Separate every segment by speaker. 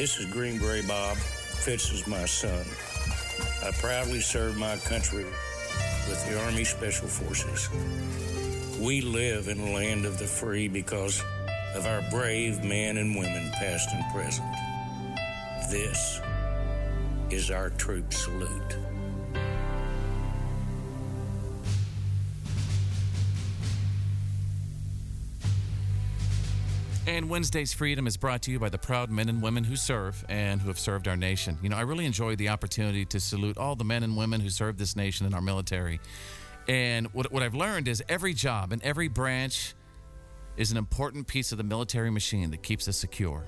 Speaker 1: This is Green Beret Bob. Fitz is my son. I proudly serve my country with the Army Special Forces. We live in the land of the free because of our brave men and women, past and present. This is our troop salute.
Speaker 2: And Wednesday's Freedom is brought to you by the proud men and women who serve and who have served our nation. You know, I really enjoy the opportunity to salute all the men and women who serve this nation in our military. And what, what I've learned is every job and every branch is an important piece of the military machine that keeps us secure.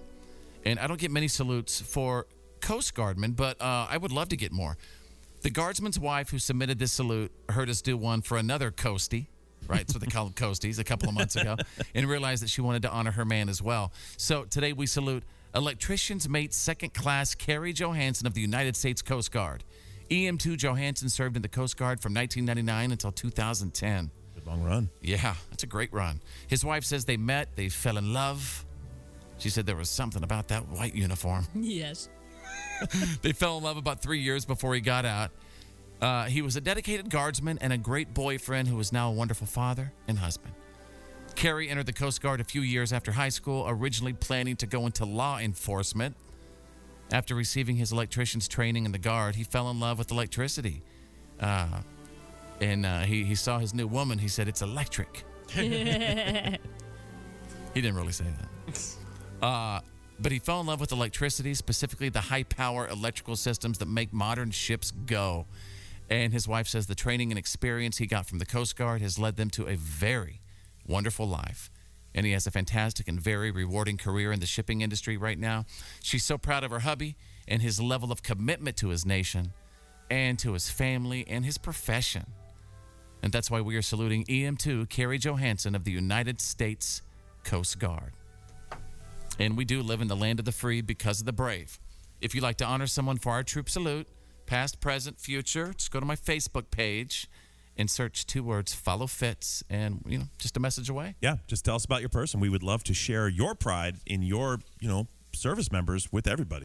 Speaker 2: And I don't get many salutes for Coast Guardmen, but uh, I would love to get more. The guardsman's wife who submitted this salute heard us do one for another coastie, right? That's what they call them coasties a couple of months ago, and realized that she wanted to honor her man as well. So today we salute electrician's mate, second class Carey Johansen of the United States Coast Guard. EM2 Johansen served in the Coast Guard from 1999 until 2010.
Speaker 3: Good long run.
Speaker 2: Yeah, that's a great run. His wife says they met, they fell in love. She said there was something about that white uniform.
Speaker 4: Yes.
Speaker 2: they fell in love about three years before he got out. Uh, he was a dedicated guardsman and a great boyfriend who is now a wonderful father and husband. Carey entered the Coast Guard a few years after high school, originally planning to go into law enforcement. After receiving his electrician's training in the Guard, he fell in love with electricity. Uh, and uh, he, he saw his new woman. He said, It's electric. he didn't really say that. Uh, but he fell in love with electricity, specifically the high power electrical systems that make modern ships go. And his wife says the training and experience he got from the Coast Guard has led them to a very wonderful life. And he has a fantastic and very rewarding career in the shipping industry right now. She's so proud of her hubby and his level of commitment to his nation and to his family and his profession. And that's why we are saluting EM2 Carey Johansen of the United States Coast Guard. And we do live in the land of the free because of the brave. If you'd like to honor someone for our troop salute, past, present, future, just go to my Facebook page and search two words follow Fitz and you know just a message away
Speaker 3: Yeah, just tell us about your person. We would love to share your pride in your, you know, service members with everybody.